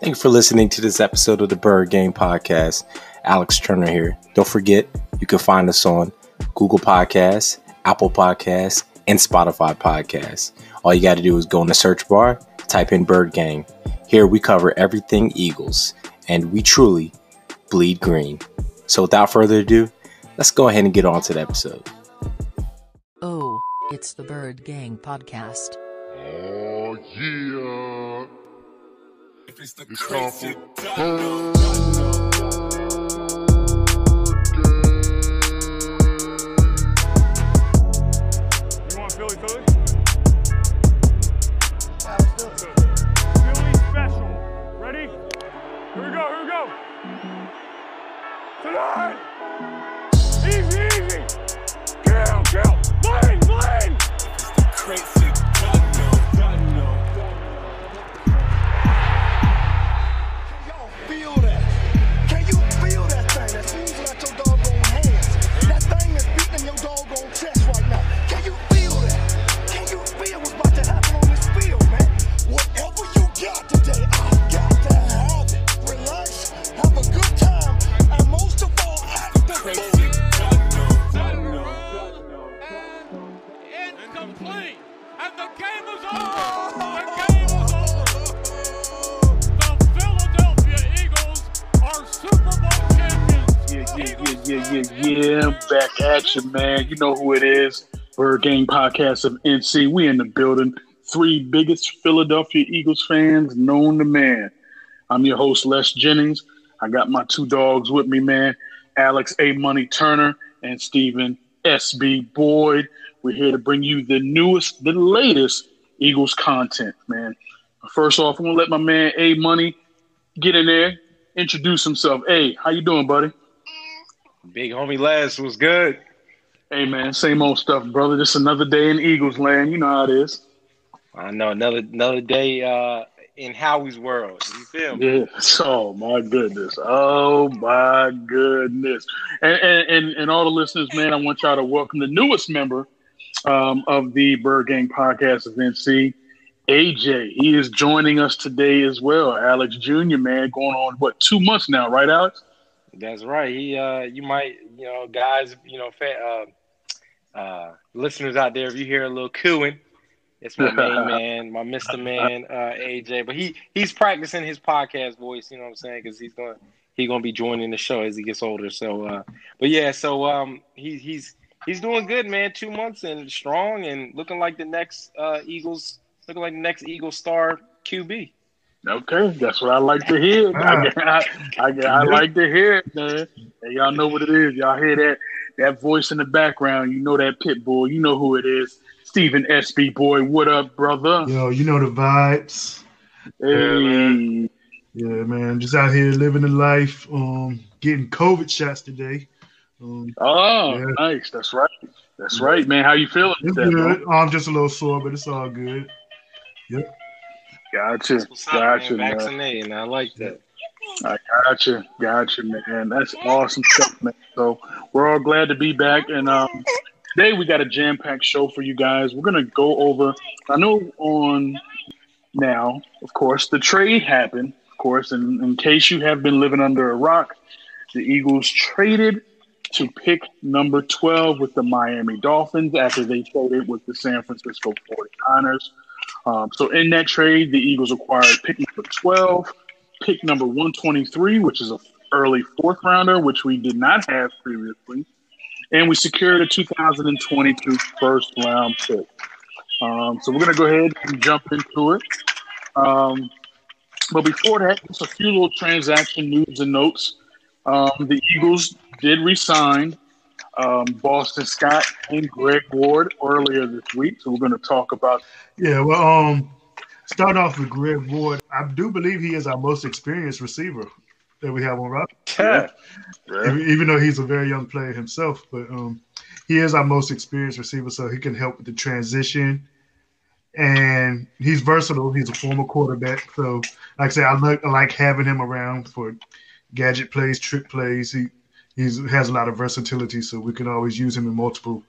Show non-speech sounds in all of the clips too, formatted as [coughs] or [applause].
Thank you for listening to this episode of the Bird Gang Podcast. Alex Turner here. Don't forget, you can find us on Google Podcasts, Apple Podcasts, and Spotify Podcasts. All you got to do is go in the search bar, type in Bird Gang. Here we cover everything Eagles, and we truly bleed green. So without further ado, let's go ahead and get on to the episode. Oh, it's the Bird Gang podcast. Oh yeah. It's the It's time crazy for You want Philly Philly? Philly special. Ready? Here we go, here we go. Tonight! Easy, easy! Kill, kill! Lane, lane! crazy Man. You know who it is. Bird Gang Podcast of NC. We in the building. Three biggest Philadelphia Eagles fans known to man. I'm your host, Les Jennings. I got my two dogs with me, man. Alex A. Money Turner and Stephen S.B. Boyd. We're here to bring you the newest, the latest Eagles content, man. First off, I'm gonna let my man A Money get in there, introduce himself. Hey, how you doing, buddy? Big homie Les was good. Hey man, same old stuff, brother. Just another day in Eagles land. You know how it is. I know another another day uh, in Howie's world. You feel me? Yeah. [laughs] Oh my goodness. Oh my goodness. And and and, and all the listeners, man, I want y'all to welcome the newest member um, of the Bird Gang podcast of NC, AJ. He is joining us today as well. Alex Jr. Man, going on what two months now, right, Alex? That's right. He uh, you might you know guys you know fa- uh, uh, listeners out there if you hear a little cooing. It's my main [laughs] man, my Mister Man, uh, AJ. But he he's practicing his podcast voice. You know what I'm saying? Because he's gonna he's gonna be joining the show as he gets older. So, uh, but yeah, so um, he, he's he's doing good, man. Two months and strong and looking like the next uh, Eagles, looking like the next Eagle star QB. Okay, that's what I like to hear. [laughs] [laughs] I, I, I, I like to hear it, man. And y'all know what it is. Y'all hear that that voice in the background. You know that pit bull. You know who it is. Stephen SB boy. What up, brother? Yo, you know the vibes. Hey, Yeah, man. Just out here living the life. Um, getting COVID shots today. Um, oh, Yeah. nice. That's right. That's right, man. How you feeling? it's today, bro? good. I'm just a little sore, but it's all good. Gotcha. Up, Gotcha, man? man. Vaccinating. I like that. I gotcha, gotcha, man. That's awesome stuff, man. So we're all glad to be back, and um, today we got a jam-packed show for you guys. We're gonna go over. I know on now, of course, the trade happened. Of course, and in case you have been living under a rock, the Eagles traded to pick number 12 with the Miami Dolphins after they traded with the San Francisco 49ers. Um, so in that trade, the Eagles acquired pick number 12, pick number 123, which is a early fourth rounder, which we did not have previously, and we secured a 2022 first round pick. Um, so we're going to go ahead and jump into it. Um, but before that, just a few little transaction news and notes. Um, the Eagles did resign um, Boston Scott and Greg Ward earlier this week, so we're going to talk about Yeah, well, um, start off with Greg Ward. I do believe he is our most experienced receiver that we have on roster. [laughs] even, even though he's a very young player himself, but um, he is our most experienced receiver, so he can help with the transition. And he's versatile. He's a former quarterback, so like I say, I like, I like having him around for gadget plays, trick plays. He he's, has a lot of versatility, so we can always use him in multiple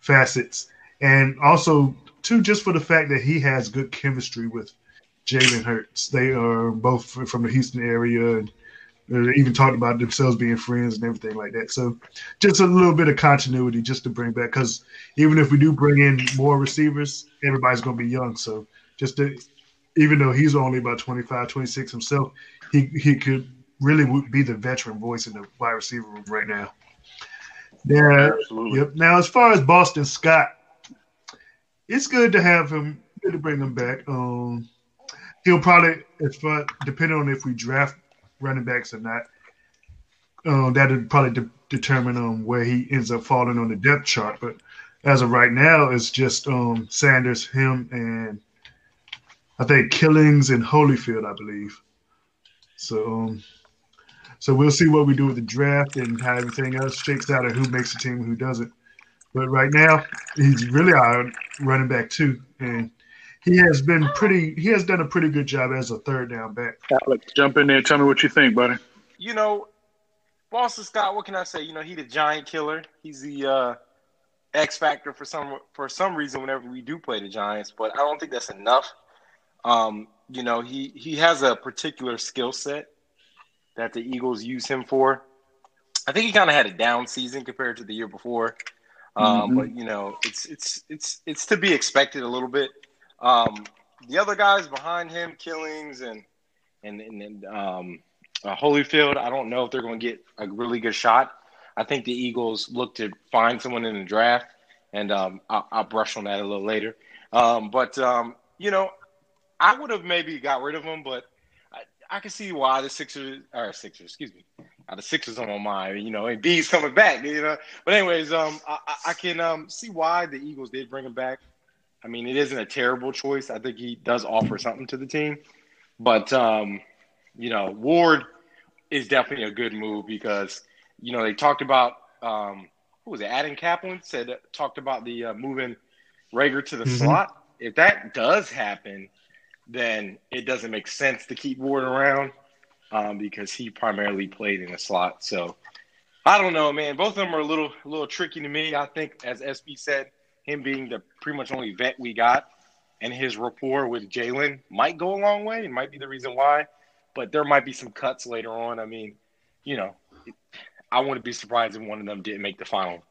facets. And also, too, just for the fact that he has good chemistry with Jalen Hurts. They are both from the Houston area and they even talked about themselves being friends and everything like that. So just a little bit of continuity just to bring back because even if we do bring in more receivers, everybody's going to be young. So just to, even though he's only about 25, 26 himself, he, he could really would be the veteran voice in the wide receiver room right now. Yeah, yep. Now, as far as Boston Scott, it's good to have him, good to bring him back. Um, he'll probably, if far, depending on if we draft running backs or not. Um, that'll probably de- determine um, where he ends up falling on the depth chart. But as of right now, it's just um, Sanders, him, and I think Killins and Holyfield, I believe. So, um, so we'll see what we do with the draft and how everything else shakes out, and who makes the team and who doesn't. But right now, he's really our running back too, and he has been pretty. He has done a pretty good job as a third down back. Alex, jump in there. Tell me what you think, buddy. You know, Boston Scott. What can I say? You know, he's the giant killer. He's the uh, X factor for some for some reason. Whenever we do play the Giants, but I don't think that's enough. Um, you know, he he has a particular skill set that the Eagles use him for. I think he kind of had a down season compared to the year before. Um, mm-hmm. But you know, it's it's it's it's to be expected a little bit. Um, the other guys behind him, Killins and and and, and um, uh, Holyfield, I don't know if they're going to get a really good shot. I think the Eagles look to find someone in the draft, and um, I'll, I'll, brush on that a little later. Um, but um, you know, I would have maybe got rid of him, but I, can see why the Sixers or Sixers, excuse me, uh, the Sixers on my mind. You know, and [laughs] B's coming back. You know, but anyways, um, I, I can um see why the Eagles did bring him back. I mean, it isn't a terrible choice. I think he does offer something to the team, but um, you know, Ward is definitely a good move because you know they talked about um, who was it? Adam Caplan said talked about the uh, moving Reagor to the mm-hmm. slot. If that does happen, then it doesn't make sense to keep Ward around um, because he primarily played in the slot. So I don't know, man. Both of them are a little a little tricky to me. I think, as SB said, him being the pretty much only vet we got, and his rapport with Jalen might go a long way and might be the reason why. But there might be some cuts later on. I mean, you know, I wouldn't be surprised if one of them didn't make the final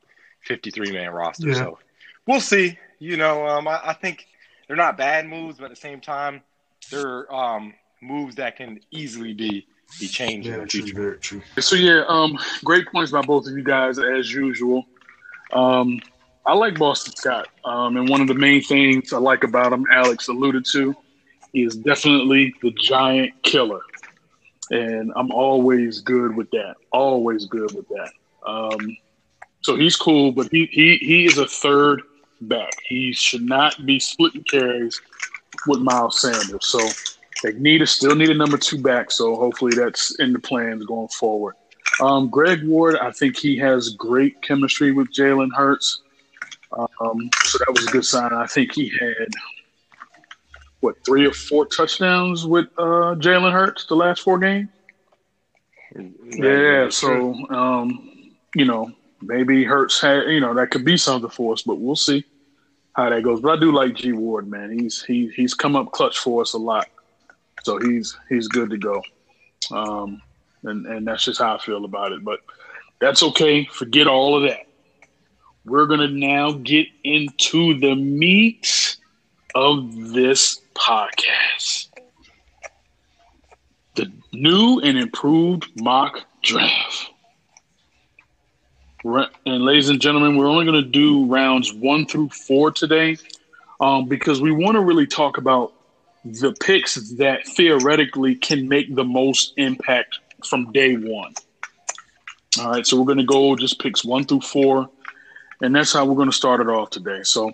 53 man roster. Yeah. So we'll see. You know, um, I, I, think they're not bad moves, but at the same time, they're um, moves that can easily be be changed yeah, in the future. True, true. So yeah, um, great points by both of you guys as usual. Um, I like Boston Scott. Um, and one of the main things I like about him, Alex alluded to, he is definitely the giant killer. And I'm always good with that. Always good with that. Um, so he's cool, but he, he, he is a third back. He should not be splitting carries with Miles Sanders. So they need a, still need a number two back. So hopefully that's in the plans going forward. Um, Greg Ward, I think he has great chemistry with Jalen Hurts. Um, so that was a good sign. I think he had what three or four touchdowns with uh, Jalen Hurts the last four games. Yeah, so um, you know maybe Hurts had you know that could be something for us, but we'll see how that goes. But I do like G Ward, man. He's he he's come up clutch for us a lot, so he's he's good to go. Um, and and that's just how I feel about it. But that's okay. Forget all of that we're to now get into the meat of this podcast the new and improved mock draft. And ladies and gentlemen, we're only going to do rounds one through four today um, because we want to really talk about the picks that theoretically can make the most impact from day one. All right, so we're going to go just picks one through four and that's how we're going to start it off today. So,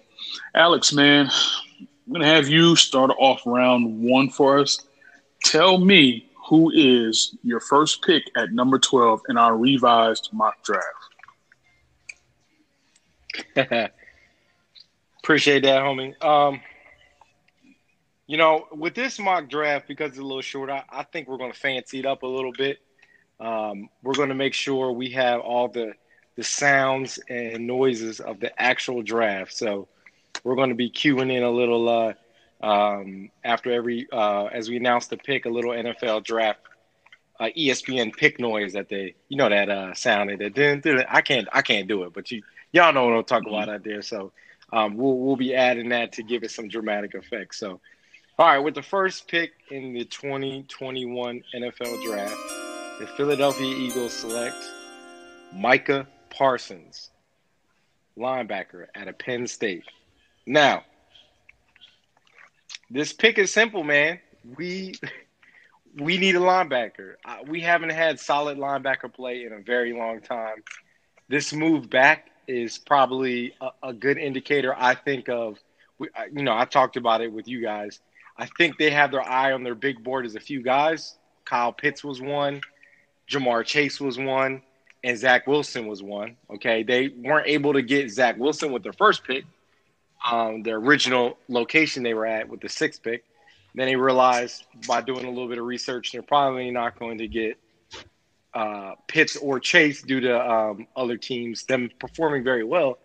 Alex, man, I'm going to have you start off round one for us. Tell me who is your first pick at number 12 in our revised mock draft. [laughs] Appreciate that, homie. Um, you know, with this mock draft, because it's a little short, I, I think we're going to fancy it up a little bit. Um, we're going to make sure we have all the – the sounds and noises of the actual draft. So we're going to be queuing in a little uh, um, after every uh, as we announce the pick, a little NFL draft uh, ESPN pick noise that they, you know, that uh, sounded. That I can't, I can't do it, but you, y'all know what I'm talking about out there. So um, we'll we'll be adding that to give it some dramatic effect. So, all right, with the first pick in the 2021 NFL Draft, the Philadelphia Eagles select Micah Parsons, linebacker at a Penn State. Now, this pick is simple, man. We [laughs] we need a linebacker. Uh, we haven't had solid linebacker play in a very long time. This move back is probably a, a good indicator. I think of, you know, I talked about it with you guys. I think they have their eye on their big board as a few guys. Kyle Pitts was one, Ja'Marr Chase was one, and Zach Wilson was one. Okay, they weren't able to get Zach Wilson with their first pick, um, the original location they were at with the sixth pick. Then they realized by doing a little bit of research, they're probably not going to get uh, Pitts or Chase due to um, other teams, them performing very well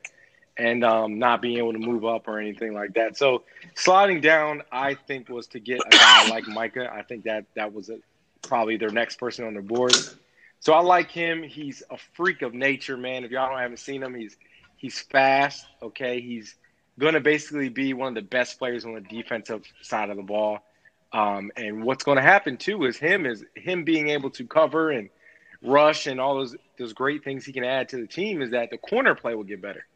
and um, not being able to move up or anything like that. So sliding down, I think, was to get a guy [coughs] like Micah. I think that that was a, probably their next person on the board. So I like him. He's a freak of nature, man. If y'all haven't seen him, he's he's fast. Okay, he's going to basically be one of the best players on the defensive side of the ball. Um, and what's going to happen too is him is him being able to cover and rush and all those those great things he can add to the team is that the corner play will get better.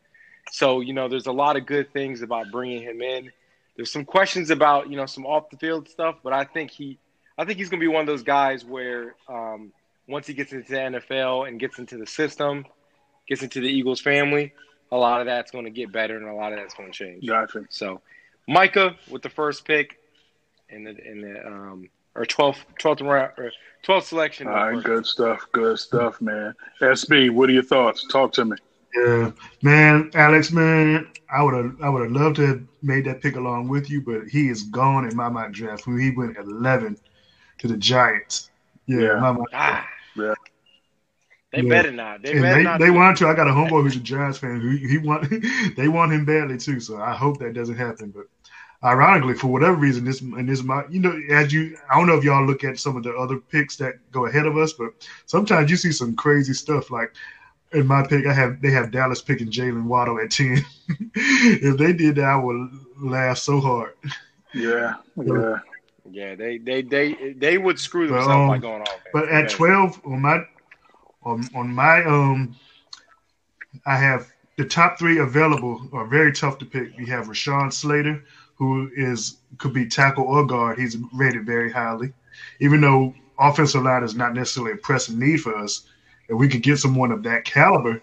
So you know, there's a lot of good things about bringing him in. There's some questions about you know some off the field stuff, but I think he, I think he's going to be one of those guys where um, once he gets into the NFL and gets into the system, gets into the Eagles family, a lot of that's going to get better and a lot of that's going to change. Gotcha. So, Micah with the first pick and the and the um or 12th 12th round or 12th selection. All right, good stuff. Good stuff, man. SB, what are your thoughts? Talk to me. Yeah, man, Alex, man, I would have, I would have loved to have made that pick along with you, but he is gone in my mock draft. He went 11 to the Giants. Yeah, Yeah. my mock Ah, Yeah. They Yeah. better not. They and better they, not. they want that. to. I got a homeboy who's a Giants fan. Who he want [laughs] they want him badly too. So I hope that doesn't happen. But ironically, for whatever reason, this and this my you know as you I don't know if y'all look at some of the other picks that go ahead of us, but sometimes you see some crazy stuff. Like in my pick, I have they have Dallas picking Jaylen Waddle at ten. [laughs] if they did that, I would laugh so hard. Yeah. Yeah. Yeah, they they they they would screw But, themselves by um, going off. But at twelve on my on, on my um I have the top three available are very tough to pick. You have Rashawn Slater, who is could be tackle or guard. He's rated very highly. Even though offensive line is not necessarily a pressing need for us, if we could get someone of that caliber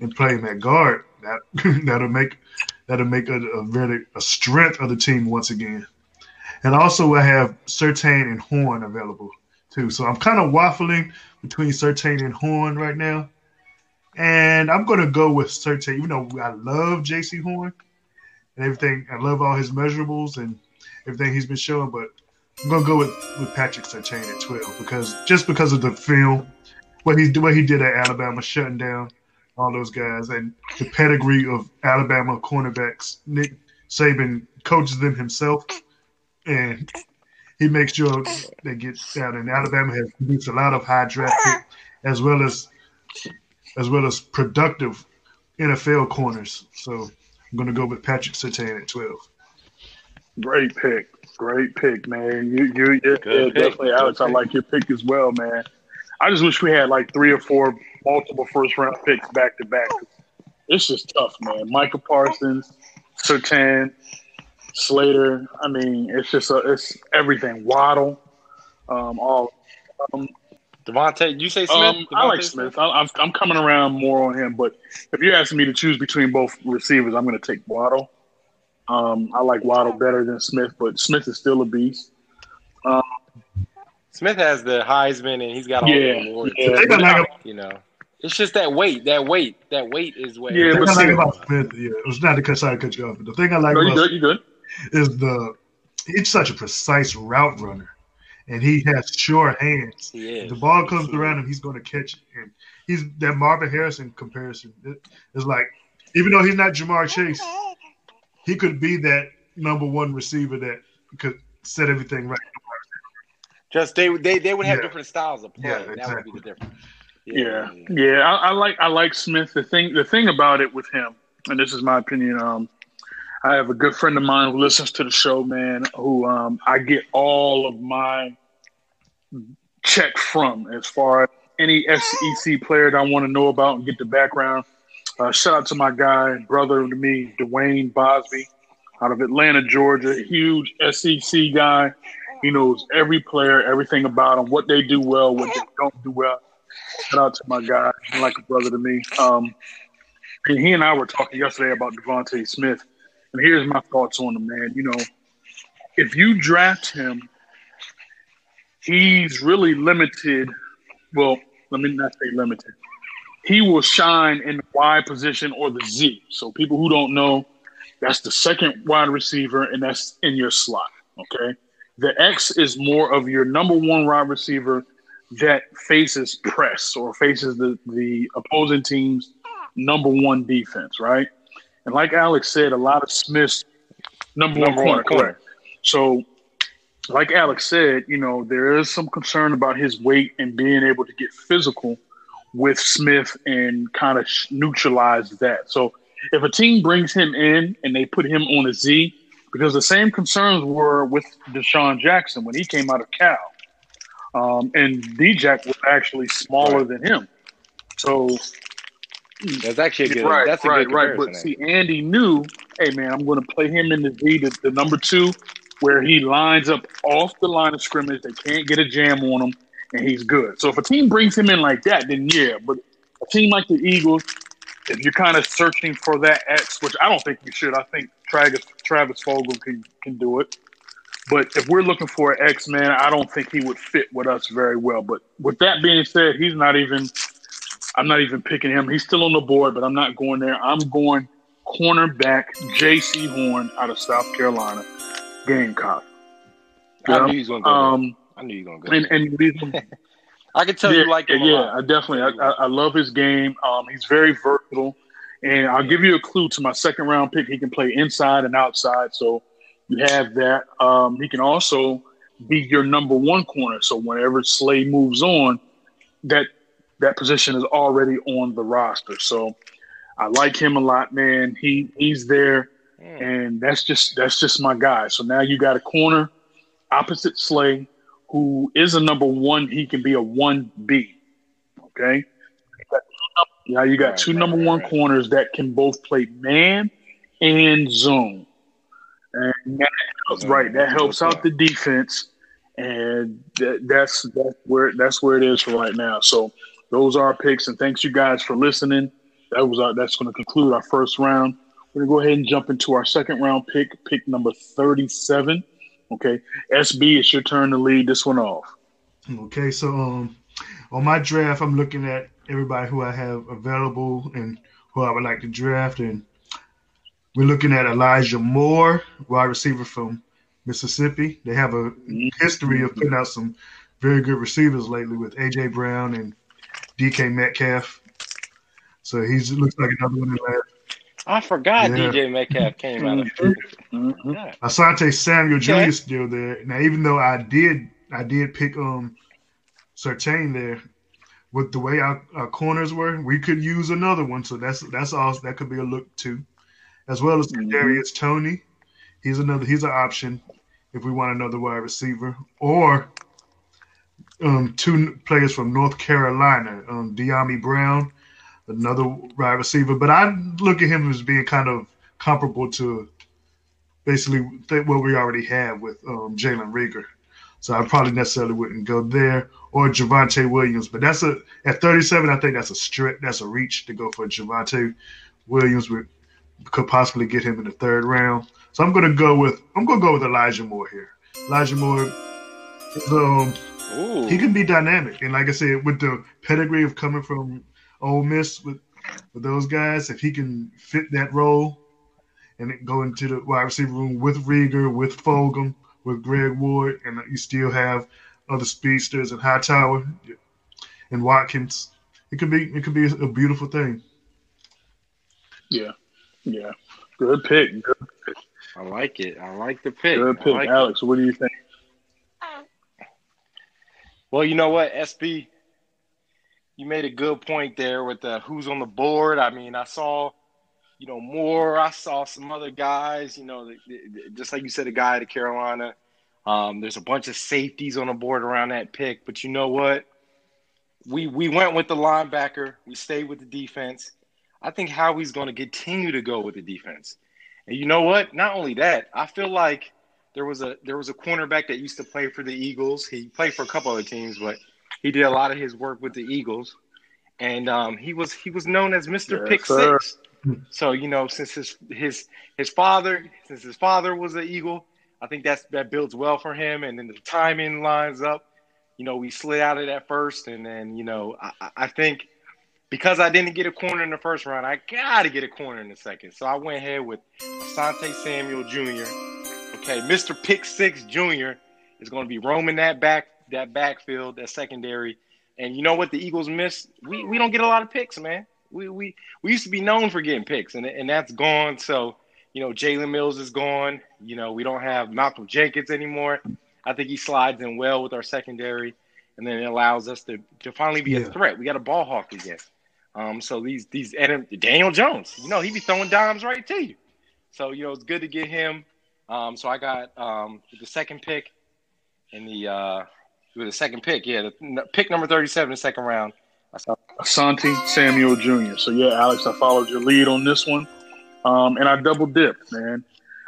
and play him at guard, that [laughs] that'll make that'll make a, a very a strength of the team once again. And also I have Surtain and Horn available too. So I'm kind of waffling between Surtain and Horn right now. And I'm gonna go with Surtain, even though I love Jaycee Horn and everything. I love all his measurables and everything he's been showing, but I'm gonna go with, with Patrick Surtain at 12 because just because of the film, what he what he did at Alabama, shutting down all those guys, and the pedigree of Alabama cornerbacks. Nick Saban coaches them himself, and he makes sure they get down. And Alabama has produced a lot of high draft pick, as well as as well as productive NFL corners. So I'm going to go with Patrick Surtain at 12. Great pick. Great pick, man. You, you, yeah, Good yeah, pick. definitely, Alex. Good I pick. like your pick as well, man. I just wish we had like three or four multiple first round picks back to back. It's just tough, man. Michael Parsons, Surtain, Slater. I mean, it's just a, it's everything. Waddle, um, all. Um, DeVonta, you say Smith? um, I like Smith. I, I'm, I'm coming around more on him, but if you're asking me to choose between both receivers, I'm going to take Waddle. Um, I like Waddle better than Smith, but Smith is still a beast. Um, Smith has the Heisman and he's got all Yeah, the awards. yeah. The like, You know, it's just that weight. That weight. That weight is what. Yeah, the but thing I like about Smith, yeah, it was not to cut, sorry to cut you off, but the thing I like No, you about good? You good? Is the he's such a precise route runner, and he has sure hands. He the ball comes around him, he's going to catch it. And he's that Marvin Harrison comparison. It- It's like even though he's not Ja'Marr Chase, he could be that number one receiver that could set everything right. Just they they they would have Yeah. different styles of play. Yeah, That would exactly. be the difference. Yeah, yeah. I, I like I like Smith. The thing the thing about it with him, and this is my opinion. Um, I have a good friend of mine who listens to the show, man. Who um, I get all of my check from as far as any SEC player that I want to know about and get the background. Uh, shout out to my guy, brother to me, Dwayne Bosby, out of Atlanta, Georgia. Huge SEC guy. He knows every player, everything about them, what they do well, what they don't do well. Shout out to my guy, like a brother to me. Um, he and I were talking yesterday about DeVonta Smith, and here's my thoughts on him, man. You know, if you draft him, he's really limited. Well, let me not say limited. He will shine in the Y position or the Z. So people who don't know, that's the second wide receiver, and that's in your slot. Okay. The X is more of your number one wide receiver that faces press or faces the, the opposing team's number one defense, right? And like Alex said, a lot of Smith's number, Number one corner. corner. Correct. So, like Alex said, you know, there is some concern about his weight and being able to get physical with Smith and kind of neutralize that. So, if a team brings him in and they put him on a Z, because the same concerns were with DeSean Jackson when he came out of Cal. Um, and D-Jack was actually smaller than him. So Mm. That's actually a good. right, that's a right, good right. But comparison, see, Andy knew, hey man, I'm going to play him in the Z, the, the number two, where he lines up off the line of scrimmage. They can't get a jam on him, and he's good. So if a team brings him in like that, then yeah. But a team like the Eagles, if you're kind of searching for that X, which I don't think you should, I think Travis Travis Fulgham can can do it. But if we're looking for an X man, I don't think he would fit with us very well. But with that being said, he's not even. I'm not even picking him. He's still on the board, but I'm not going there. I'm going cornerback Jaycee Horn out of South Carolina, Gamecock. I knew he was going to go. Um, I knew he was going to go. and and [laughs] I can tell yeah, you like him yeah. I definitely. I, I, I love his game. Um, he's very versatile, and I'll give you a clue to my second round pick. He can play inside and outside, so you have that. Um, he can also be your number one corner. So whenever Slay moves on, that that position is already on the roster. So I like him a lot, man. He he's there, and that's just that's just my guy. So now you got a corner opposite Slay, who is a number one. He can be a one B. Okay. Now you got Right, two right, number right, one corners that can both play man and zone. And that helps, right, that helps out the defense, and that, that's that's where that's where it is for right now. So those are our picks, and thanks you guys for listening. That was our, that's going to conclude our first round. We're gonna go ahead and jump into our second round pick, pick number thirty-seven. Okay, SB, it's your turn to lead this one off. Okay, so um, on my draft, I'm looking at everybody who I have available and who I would like to draft, and we're looking at Elijah Moore, wide receiver from Mississippi. They have a history of putting out some very good receivers lately with AJ Brown and DK Metcalf. So he's looks like another one in that. I forgot Yeah. DJ Metcalf came out of. Mhm. Yeah. Asante Samuel Jr. Okay. is still there. Now, even though I did, I did pick um Surtain there. With the way our, our corners were, we could use another one. So that's that's all. That could be a look too, as well as Mhm. Darius Toney. He's another. He's an option if we want another wide receiver, or um, two players from North Carolina, um, Dyami Brown, another wide receiver. But I look at him as being kind of comparable to basically what we already have with um, Jalen Reagor. So I probably necessarily wouldn't go there or Javonte Williams. But that's a at 37, I think that's a stretch, that's a reach to go for Javonte Williams. We could possibly get him in the third round. So I'm gonna go with I'm gonna go with Elijah Moore here. Elijah Moore um Ooh. he can be dynamic, and like I said, with the pedigree of coming from Ole Miss with with those guys, if he can fit that role and go into the wide receiver room with Reagor, with Fulgham, with Greg Ward, and you still have other speedsters and Hightower and Watkins, it could be it could be a beautiful thing. Yeah, yeah, good pick. Good pick. I like it. I like the pick. Good pick, like it. Alex. What do you think? Well, you know what, SB, you made a good point there with the who's on the board. I mean, I saw, you know, Moore. I saw some other guys. You know, the, the, just like you said, a guy to Carolina. Um, there's a bunch of safeties on the board around that pick, but you know what? We we went with the linebacker. We stayed with the defense. I think Howie's going to continue to go with the defense. And you know what? Not only that, I feel like there was a there was a cornerback that used to play for the Eagles. He played for a couple other teams, but he did a lot of his work with the Eagles. And um, he was he was known as Mr. Yes, Pick sir. Six. So you know, since his his his father since his father was an Eagle, I think that's that builds well for him. And then the timing lines up. You know, we slid out of that first, and then you know, I, I- I think because I didn't get a corner in the first round, I got to get a corner in the second. So I went ahead with Asante Samuel Jr. Okay, Mr. Pick Six Jr. is going to be roaming that back that backfield, that secondary. And you know what the Eagles miss? We we don't get a lot of picks, man. We we we used to be known for getting picks, and and that's gone. So you know, Jalen Mills is gone. You know, we don't have Malcolm Jenkins anymore. I think he slides in well with our secondary, and then it allows us to to finally be Yeah. a threat. We got a ball hawk again. Um, so these these and Daniel Jones, you know, he be throwing dimes right to you. So you know, it's good to get him. Um, so I got um, the second pick in the uh, the second pick, yeah, the pick number thirty-seven, the second round. I saw Asante Samuel Jr. So yeah, Alex, I followed your lead on this one, um, and I double dipped, man.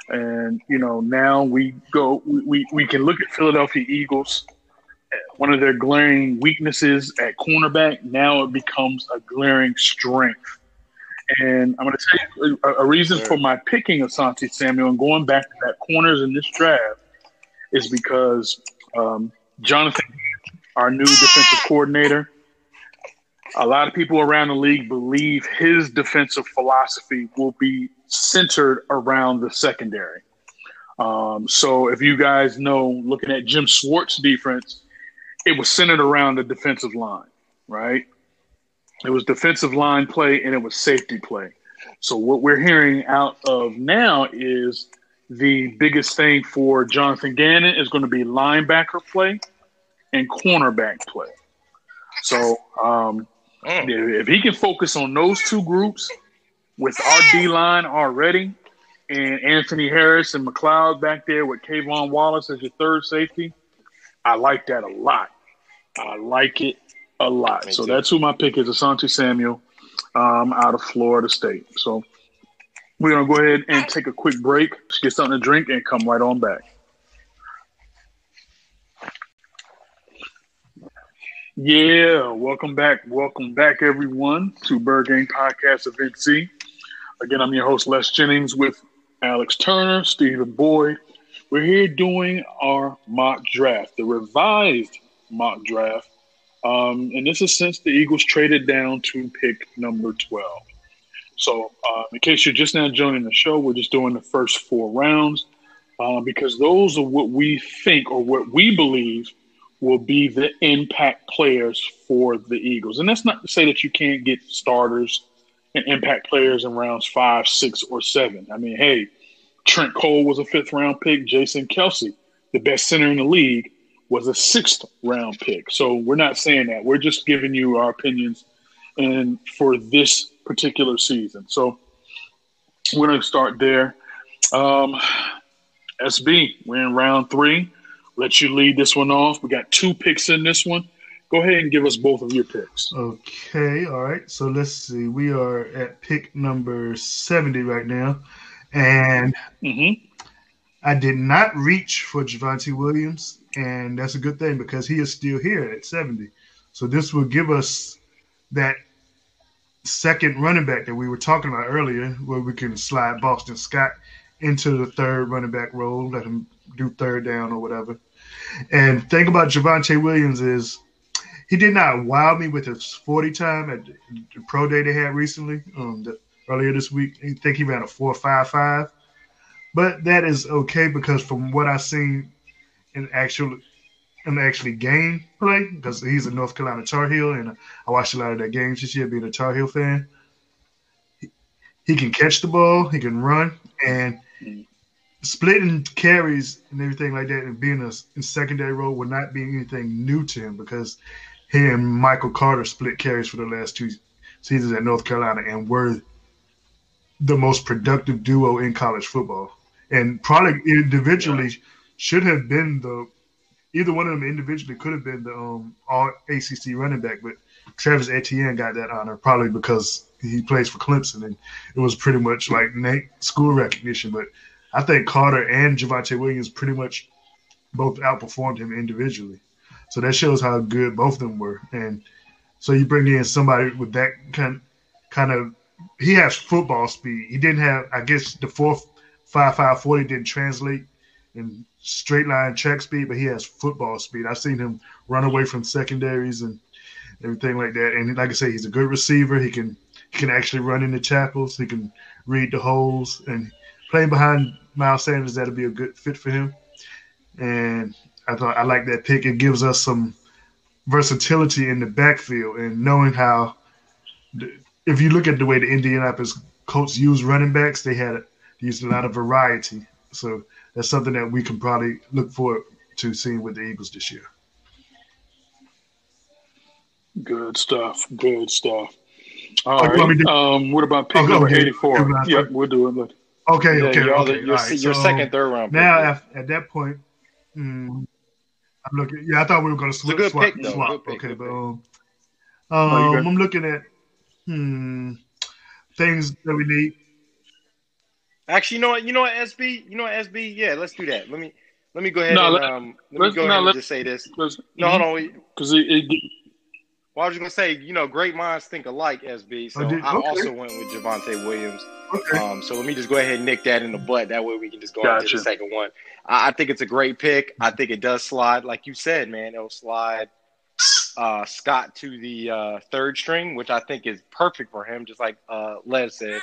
And you know, now we go. We, we we can look at Philadelphia Eagles. One of their glaring weaknesses at cornerback now it becomes a glaring strength. And I'm going to tell you a, a reason for my picking Asante Samuel and going back to that corners in this draft is because um, Jonathan, our new defensive coordinator, a lot of people around the league believe his defensive philosophy will be centered around the secondary. Um, so if you guys know, looking at Jim Schwartz' defense, it was centered around the defensive line, right? It was defensive line play and it was safety play. So what we're hearing out of now is the biggest thing for Jonathan Gannon is going to be linebacker play and cornerback play. So um, Mm. if if he can focus on those two groups with our D line already, and Anthony Harris and McLeod back there with K'Von Wallace as your third safety, I like that a lot. I like it a lot. Me So too. that's who my pick is, Asante Samuel, um, out of Florida State. So we're gonna go ahead and take a quick break, get something to drink, and come right on back. Yeah, welcome back. Welcome back, everyone, to Bird Gang Podcast Event C. Again, I'm your host, Les Jennings, with Alex Turner, Stephen Boyd. We're here doing our mock draft, the revised mock draft. Um, and this is since the Eagles traded down to pick number 12. So, uh, in case you're just now joining the show, we're just doing the first four rounds uh, because those are what we think or what we believe will be the impact players for the Eagles. And that's not to say that you can't get starters and impact players in rounds five, six, or seven. I mean, hey, Trent Cole was a fifth round pick. Jason Kelce, the best center in the league, was a sixth round pick. So we're not saying that. We're just giving you our opinions and for this particular season. So we're going to start there. Um, SB, we're in round three. Let you lead this one off. We got two picks in this one. Go ahead and give us both of your picks. Okay, all right. So let's see. We are at pick number 70 right now. And Mm-hmm. I did not reach for Javonte Williams, and that's a good thing because he is still here at 70. So this will give us that second running back that we were talking about earlier, where we can slide Boston Scott into the third running back role, let him do third down or whatever. And thing about Javonte Williams is he did not wow me with his 40 time at the pro day they had recently, um, the, earlier this week. I think he ran a 4.55. But that is okay because from what I've seen in actual in actually game play, because he's a North Carolina Tar Heel, and I watched a lot of their games this year being a Tar Heel fan. He, he can catch the ball, he can run, and splitting carries and everything like that and being a, in secondary role would not be anything new to him because he and Michael Carter split carries for the last two seasons at North Carolina and were the most productive duo in college football. And probably individually yeah. Should have been the either one of them individually could have been the um, all ACC running back, but Travis Etienne got that honor probably because he plays for Clemson and it was pretty much like school recognition. But I think Carter and Javonte Williams pretty much both outperformed him individually. So that shows how good both of them were. And so you bring in somebody with that kind kind of he has football speed. He didn't have I guess the fourth five five forty didn't translate in straight line check speed, but he has football speed. I've seen him run away from secondaries and everything like that. And like I say, he's a good receiver. He can he can actually run into tackles. He can read the holes and playing behind Miles Sanders that'll be a good fit for him. And I thought I like that pick. It gives us some versatility in the backfield and knowing how. If you look at the way the Indianapolis Colts use running backs, they had used a lot of variety. So that's something that we can probably look forward to seeing with the Eagles this year. Good stuff. Good stuff. All oh, right. Um, what about pick oh, number okay. 84? Yep, we'll do it. Okay, yeah, okay, you're, okay. The, your, right. your so second, third round. Now, at, at, that point, mm, I'm looking. Yeah, I thought we were going to swap. swap, pick, swap. Pick, okay, but um, um, I'm looking at hmm things that we need. Actually, you know what? You know what, SB? You know what, SB? Yeah, let's do that. Let me let me go ahead no, and let, um, let me go no, ahead and just say this. No, hold on. Because it, it, well, I was gonna say, you know, great minds think alike, SB. So okay. I also went with Javonte Williams. Okay. Um, so let me just go ahead and nick that in the butt. That way we can just go gotcha. on to the second one. I, I, think it's a great pick. I think it does slide, like you said, man. It'll slide uh, Scott to the uh, third string, which I think is perfect for him. Just like uh, Les said,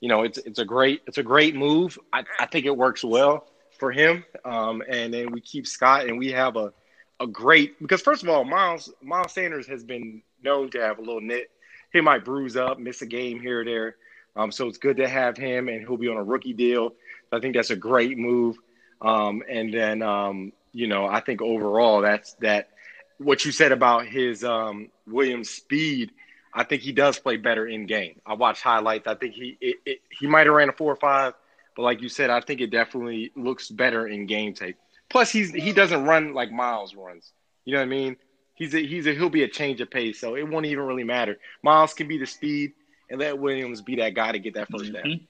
you know, it's it's a great it's a great move. I, I think it works well for him. Um, and then we keep Scott, and we have a a great because first of all, Miles Miles Sanders has been known to have a little nit. He might bruise up, miss a game here or there. Um, so it's good to have him, and he'll be on a rookie deal. I think that's a great move. Um, and then um, you know, I think overall that's that. What you said about his um, Williams speed, I think he does play better in game. I watched highlights. I think he it, it, he might have ran a four or five, but like you said, I think it definitely looks better in game tape. Plus, he's he doesn't run like Miles runs. You know what I mean? He's a, he's a, he'll be a change of pace, so it won't even really matter. Miles can be the speed, and let Williams be that guy to get that 1st mm-hmm. down.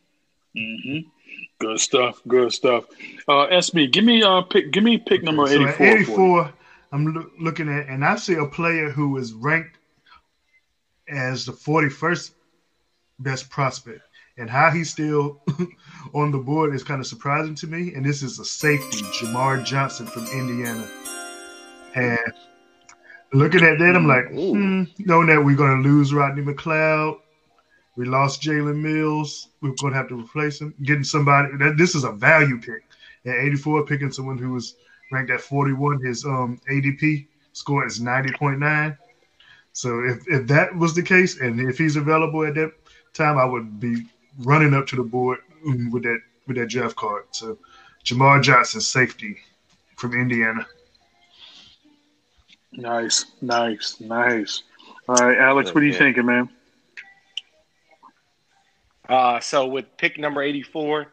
Mm-hmm. Good stuff. Good stuff. Uh, SB, give me uh pick. Give me pick number eighty four. So eighty four. I'm lo- looking at, and I see a player who is ranked as the forty first best prospect and how he's still [laughs] on the board is kind of surprising to me. And this is a safety, Jamar Johnson from Indiana. And looking at that, I'm like, hmm, knowing that we're going to lose Rodney McLeod, we lost Jalen Mills, we're going to have to replace him. Getting somebody that this is a value pick at 84, picking someone who was ranked at 41. His um, ADP score is 90.9. So if, if that was the case, and if he's available at that time, I would be running up to the board with that with that Jeff card. So Jamar Johnson, safety from Indiana. Nice, nice, nice. All right, Alex, what are you thinking, man? Uh, so with pick number 84,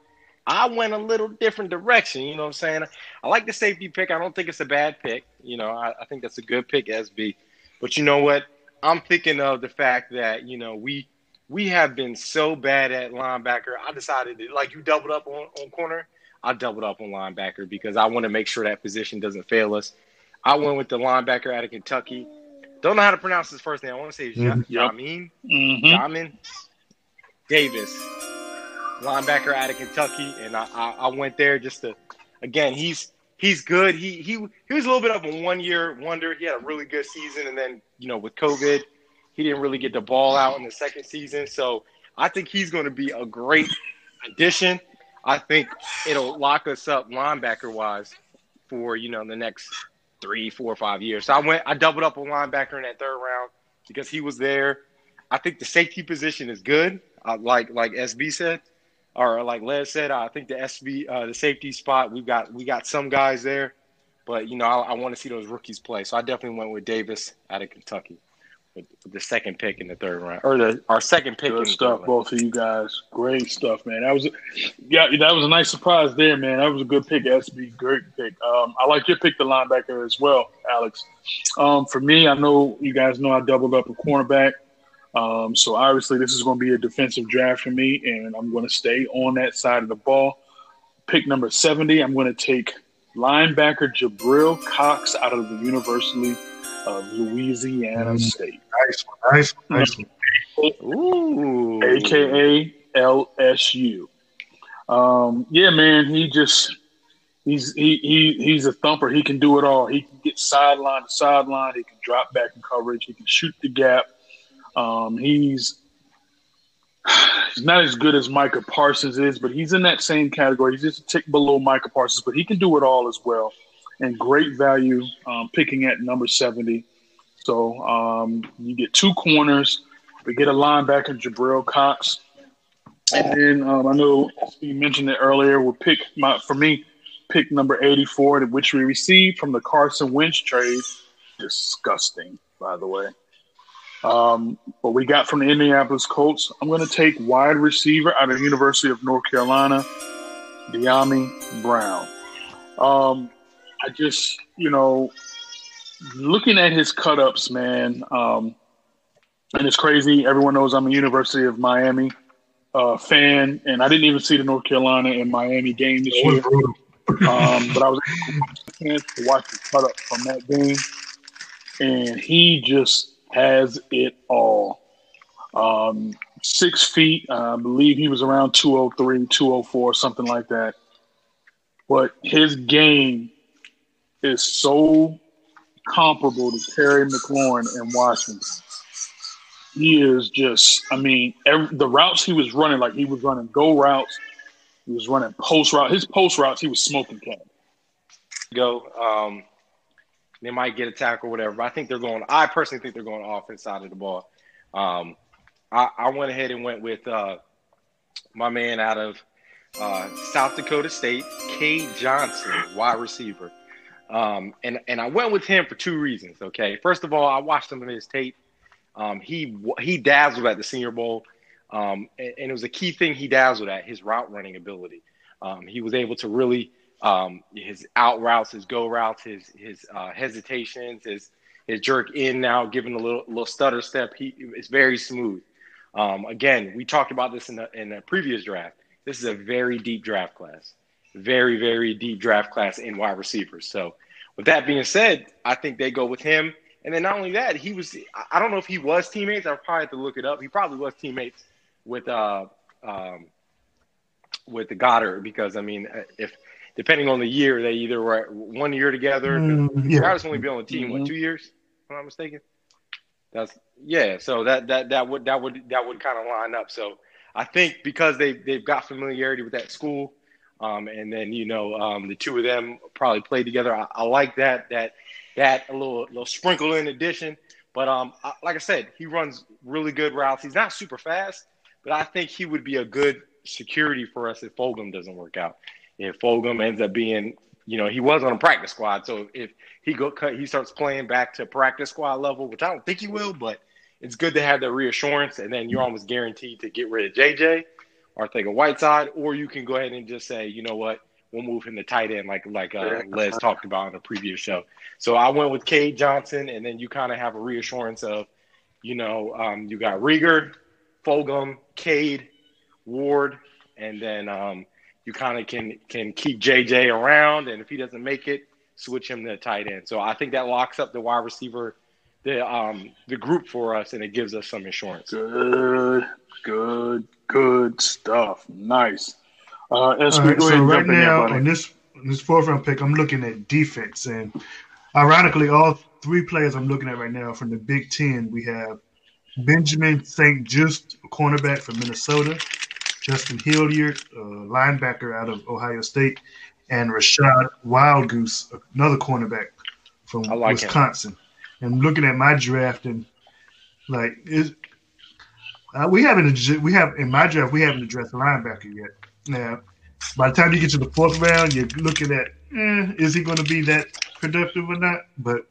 I went a little different direction. You know what I'm saying? I like the safety pick. I don't think it's a bad pick. You know, I, I think that's a good pick, SB. But you know what? I'm thinking of the fact that, you know, we we have been so bad at linebacker. I decided to, like you doubled up on, on corner. I doubled up on linebacker because I want to make sure that position doesn't fail us. I went with the linebacker out of Kentucky. Don't know how to pronounce his first name. I want to say mm-hmm. Jamin, mm-hmm. Davis, linebacker out of Kentucky, and I, I, I went there just to. Again, he's he's good. He he he was a little bit of a one year wonder. He had a really good season, and then you know with COVID he didn't really get the ball out in the second season. So I think he's going to be a great addition. I think it'll lock us up linebacker wise for, you know, the next three, four, five years. So I went, I doubled up on linebacker in that third round because he was there. I think the safety position is good. Uh, like like SB said, or like Les said, I think the SB, uh, the safety spot, we've got we got some guys there, but you know, I, I want to see those rookies play. So I definitely went with Davis out of Kentucky with, with the second pick in the third round, or the our second pick. in Good the stuff, third round. both of you guys. Great stuff, man. That was, yeah, that was a nice surprise there, man. That was a good pick, SB. Great pick. Um, I like your pick, the linebacker as well, Alex. Um, for me, I know you guys know I doubled up a cornerback. Um, so obviously, this is going to be a defensive draft for me, and I'm going to stay on that side of the ball. Pick number 70, I'm going to take linebacker Jabril Cox out of the University of Louisiana Mm. State. Nice one. Nice one. Nice one. Ooh, aka LSU. Um, yeah, man, he just he's he, he he's a thumper. He can do it all. He can get sideline to sideline. He can drop back in coverage. He can shoot the gap. Um, he's he's not as good as Micah Parsons is, but he's in that same category. He's just a tick below Micah Parsons, but he can do it all as well. And great value um, picking at number seventy. So um, you get two corners. We get a linebacker, Jabril Cox. And then um, I know you mentioned it earlier. We'll pick my for me, pick number eighty-four, which we received from the Carson Wentz trade. Disgusting, by the way. Um, but we got from the Indianapolis Colts. I'm going to take wide receiver out of the University of North Carolina, Dyami Brown. Um, I just, you know, looking at his cut ups, man, um, and it's crazy. Everyone knows I'm a University of Miami uh, fan, and I didn't even see the North Carolina and Miami game this year. Um, but I was able to get a chance to watch the cut up from that game, and he just has it all. Um, six feet, uh, I believe he was around 203, 204, something like that. But his game is so comparable to Terry McLaurin in Washington. He is just, I mean, every, the routes he was running, like he was running go routes, he was running post route. His post routes, he was smoking cat. go. Um, they might get a tackle, or whatever. But I think they're going. I personally think they're going offense side of the ball. Um, I, I went ahead and went with uh, my man out of uh, South Dakota State, Cade Johnson, wide receiver. Um, and and I went with him for two reasons. Okay, first of all, I watched him in his tape. Um, he he dazzled at the Senior Bowl, um, and, and it was a key thing he dazzled at his route running ability. Um, he was able to really um, his out routes, his go routes, his his uh, hesitations, his his jerk in now, giving a little little stutter step. He it's very smooth. Um, again, we talked about this in the in the previous draft. This is a very deep draft class, very very deep draft class in wide receivers. So, with that being said, I think they go with him. And then not only that, he was I- don't know if he was teammates. I probably have to look it up. He probably was teammates with uh um with the Goedert because I mean if depending on the year they either were one year together. Mm, yeah. Goedert's only been on the team what two years? If I'm not mistaken. That's yeah. So that that that would that would that would kind of line up. So I think because they they've got familiarity with that school, um, and then you know um, the two of them probably played together. I, I like that that that a little little sprinkle in addition. But um, I, like I said, he runs really good routes. He's not super fast, but I think he would be a good security for us if Fulgham doesn't work out. If Fulgham ends up being, you know, he was on a practice squad, so if he go cut, he starts playing back to practice squad level, which I don't think he will, but it's good to have that reassurance, and then you're almost guaranteed to get rid of JJ or take a Whiteside, or you can go ahead and just say, you know what, we'll move him to tight end, like like uh, Les talked about in a previous show. So I went with Cade Johnson, and then you kind of have a reassurance of, you know, um, you got Reagor, Fulgham, Cade, Ward, and then um, you kind of can can keep JJ around, and if he doesn't make it, switch him to tight end. So I think that locks up the wide receiver, the um the group for us, and it gives us some insurance. Good, good, good stuff. Nice. Uh, SB, All right, go so and right jump in there, now on this on this fourth round pick, I'm looking at defense, and ironically, all three players I'm looking at right now from the Big Ten, we have Benjamin St-Juste, cornerback from Minnesota, Justin Hilliard, a linebacker out of Ohio State, and Rachad Wildgoose, another cornerback from like. Wisconsin. And looking at my draft, and like is uh, we haven't we have in my draft we haven't addressed linebacker yet. Now, by the time you get to the fourth round, you're looking at eh, is he going to be that productive or not? But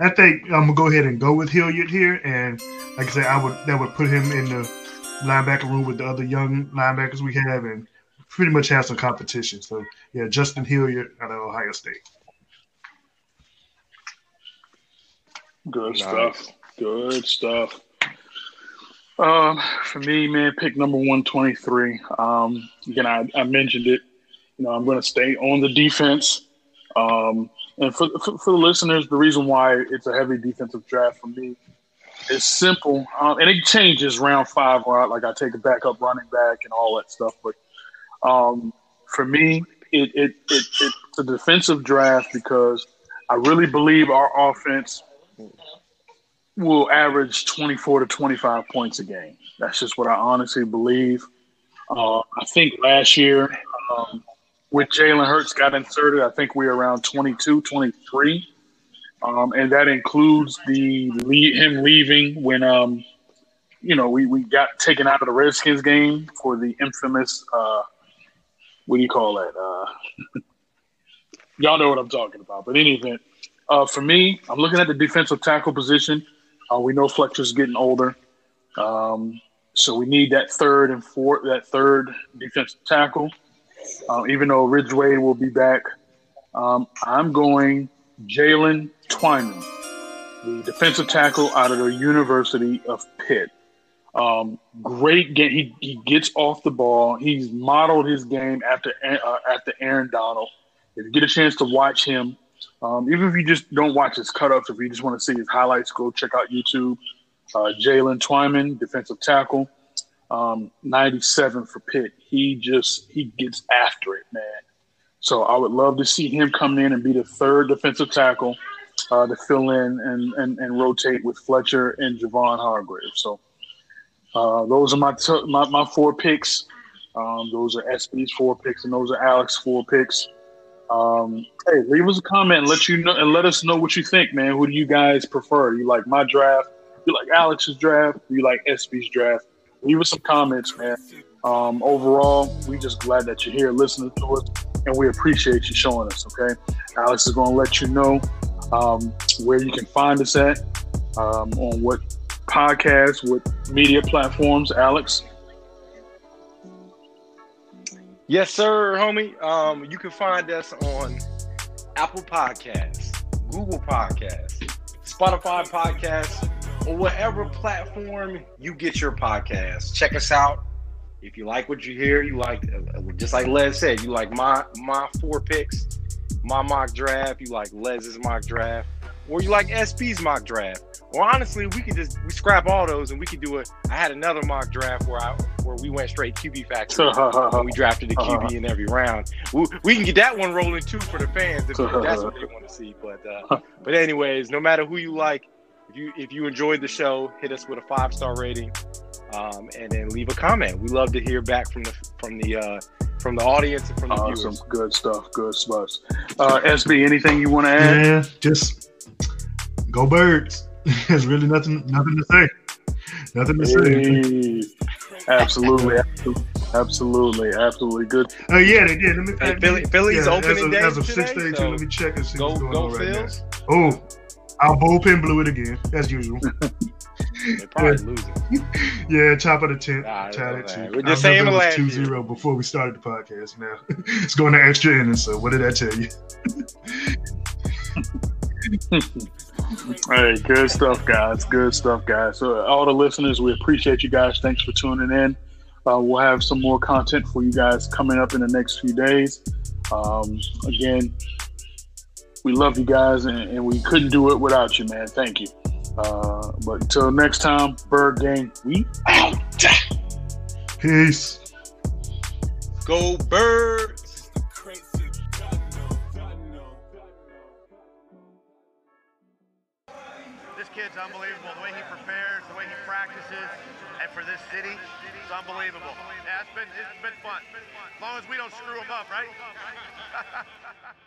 I think I'm gonna go ahead and go with Hilliard here, and like I said, I would that would put him in the linebacker room with the other young linebackers we have, and pretty much have some competition. So yeah, Justin Hilliard out of Ohio State. Good stuff. Good stuff. Um, for me, man, pick number one twenty three. Um, again, I, I mentioned it. You know, I'm going to stay on the defense. Um, and for, for, for the listeners, the reason why it's a heavy defensive draft for me is simple, um, and it changes round five. Where I, like I take a backup running back and all that stuff, but um, for me, it, it, it, it's a defensive draft because I really believe our offense will average 24 to 25 points a game. That's just what I honestly believe. Uh, I think last year, um, with Jalen Hurts got inserted, I think we we're around 22, 23. Um, and that includes the him leaving when um, you know we, we got taken out of the Redskins game for the infamous uh, what do you call that? Uh, [laughs] y'all know what I'm talking about. But in any event, uh, for me, I'm looking at the defensive tackle position. Uh, we know Fletcher's getting older, um, so we need that third and fourth, that third defensive tackle. Uh, even though Ridgeway will be back, um, I'm going Jaylen Twyman, the defensive tackle out of the University of Pitt. Um, great game. He, he gets off the ball. He's modeled his game after uh, after Aaron Donald. If you get a chance to watch him, um, even if you just don't watch his cutups, if you just want to see his highlights, go check out YouTube. Uh, Jaylen Twyman, defensive tackle, um, 97 for Pitt. He just he gets after it, man. So I would love to see him come in and be the third defensive tackle uh, to fill in and, and, and rotate with Fletcher and Javon Hargrave. So uh, those are my, t- my my four picks. Um, those are SB's four picks, and those are Alex's four picks. Um, hey, leave us a comment and let you know and let us know what you think, man. Who do you guys prefer? You like my draft? You like Alex's draft? You like SB's draft? Leave us some comments, man. Um, overall, we just glad that you're here listening to us, and we appreciate you showing us. Okay, Alex is going to let you know um, where you can find us at um, on what podcast, what media platforms. Alex. Yes, sir, homie. Um, you can find us on Apple Podcasts, Google Podcasts, Spotify Podcasts, or whatever platform you get your podcast. Check us out. If you like what you hear, you like uh, just like Les said, you like my my four picks, my mock draft, you like Les's mock draft, or you like SP's mock draft. Or honestly, we could just we scrap all those and we could do it. I had another mock draft where I where we went straight QB factory and [laughs] we drafted the QB in every round. We, we can get that one rolling too for the fans if that's what they want to see. But uh, [laughs] but anyways, no matter who you like, if you if you enjoyed the show, hit us with a five star rating, um, and then leave a comment. We love to hear back from the from the uh, from the audience and from the Awesome, viewers. good stuff, good stuff. Uh, SB, anything you want to add? Yeah, just go birds. [laughs] There's really nothing nothing to say. Nothing to say. Hey, absolutely, absolutely, absolutely, absolutely good. Oh yeah, they did. Let me, Hey, Philly- Philly's yeah, opening as of, day as of today, six thirty two. so Let me check and see Go what's going go on right Phils. now. Oh, our bullpen blew it again, as usual. [laughs] They're probably losing. yeah, top of the tenth. Nah, Tied it's at two. We're just saying it was last year. 2-0 before we started the podcast. Now [laughs] it's going to extra innings. So what did I tell you? [laughs] Hey, good stuff, guys. Good stuff, guys. So, all the listeners, we appreciate you guys. Thanks for tuning in. Uh, we'll have some more content for you guys coming up in the next few days. Um, again, we love you guys, and, and we couldn't do it without you, man. Thank you. Uh, but until next time, Bird Gang, we out. Peace. Go birds. This kid's unbelievable. The way he prepares, the way he practices, and for this city, it's unbelievable. Yeah, it's been it's been fun. As long as we don't screw him up, right? [laughs]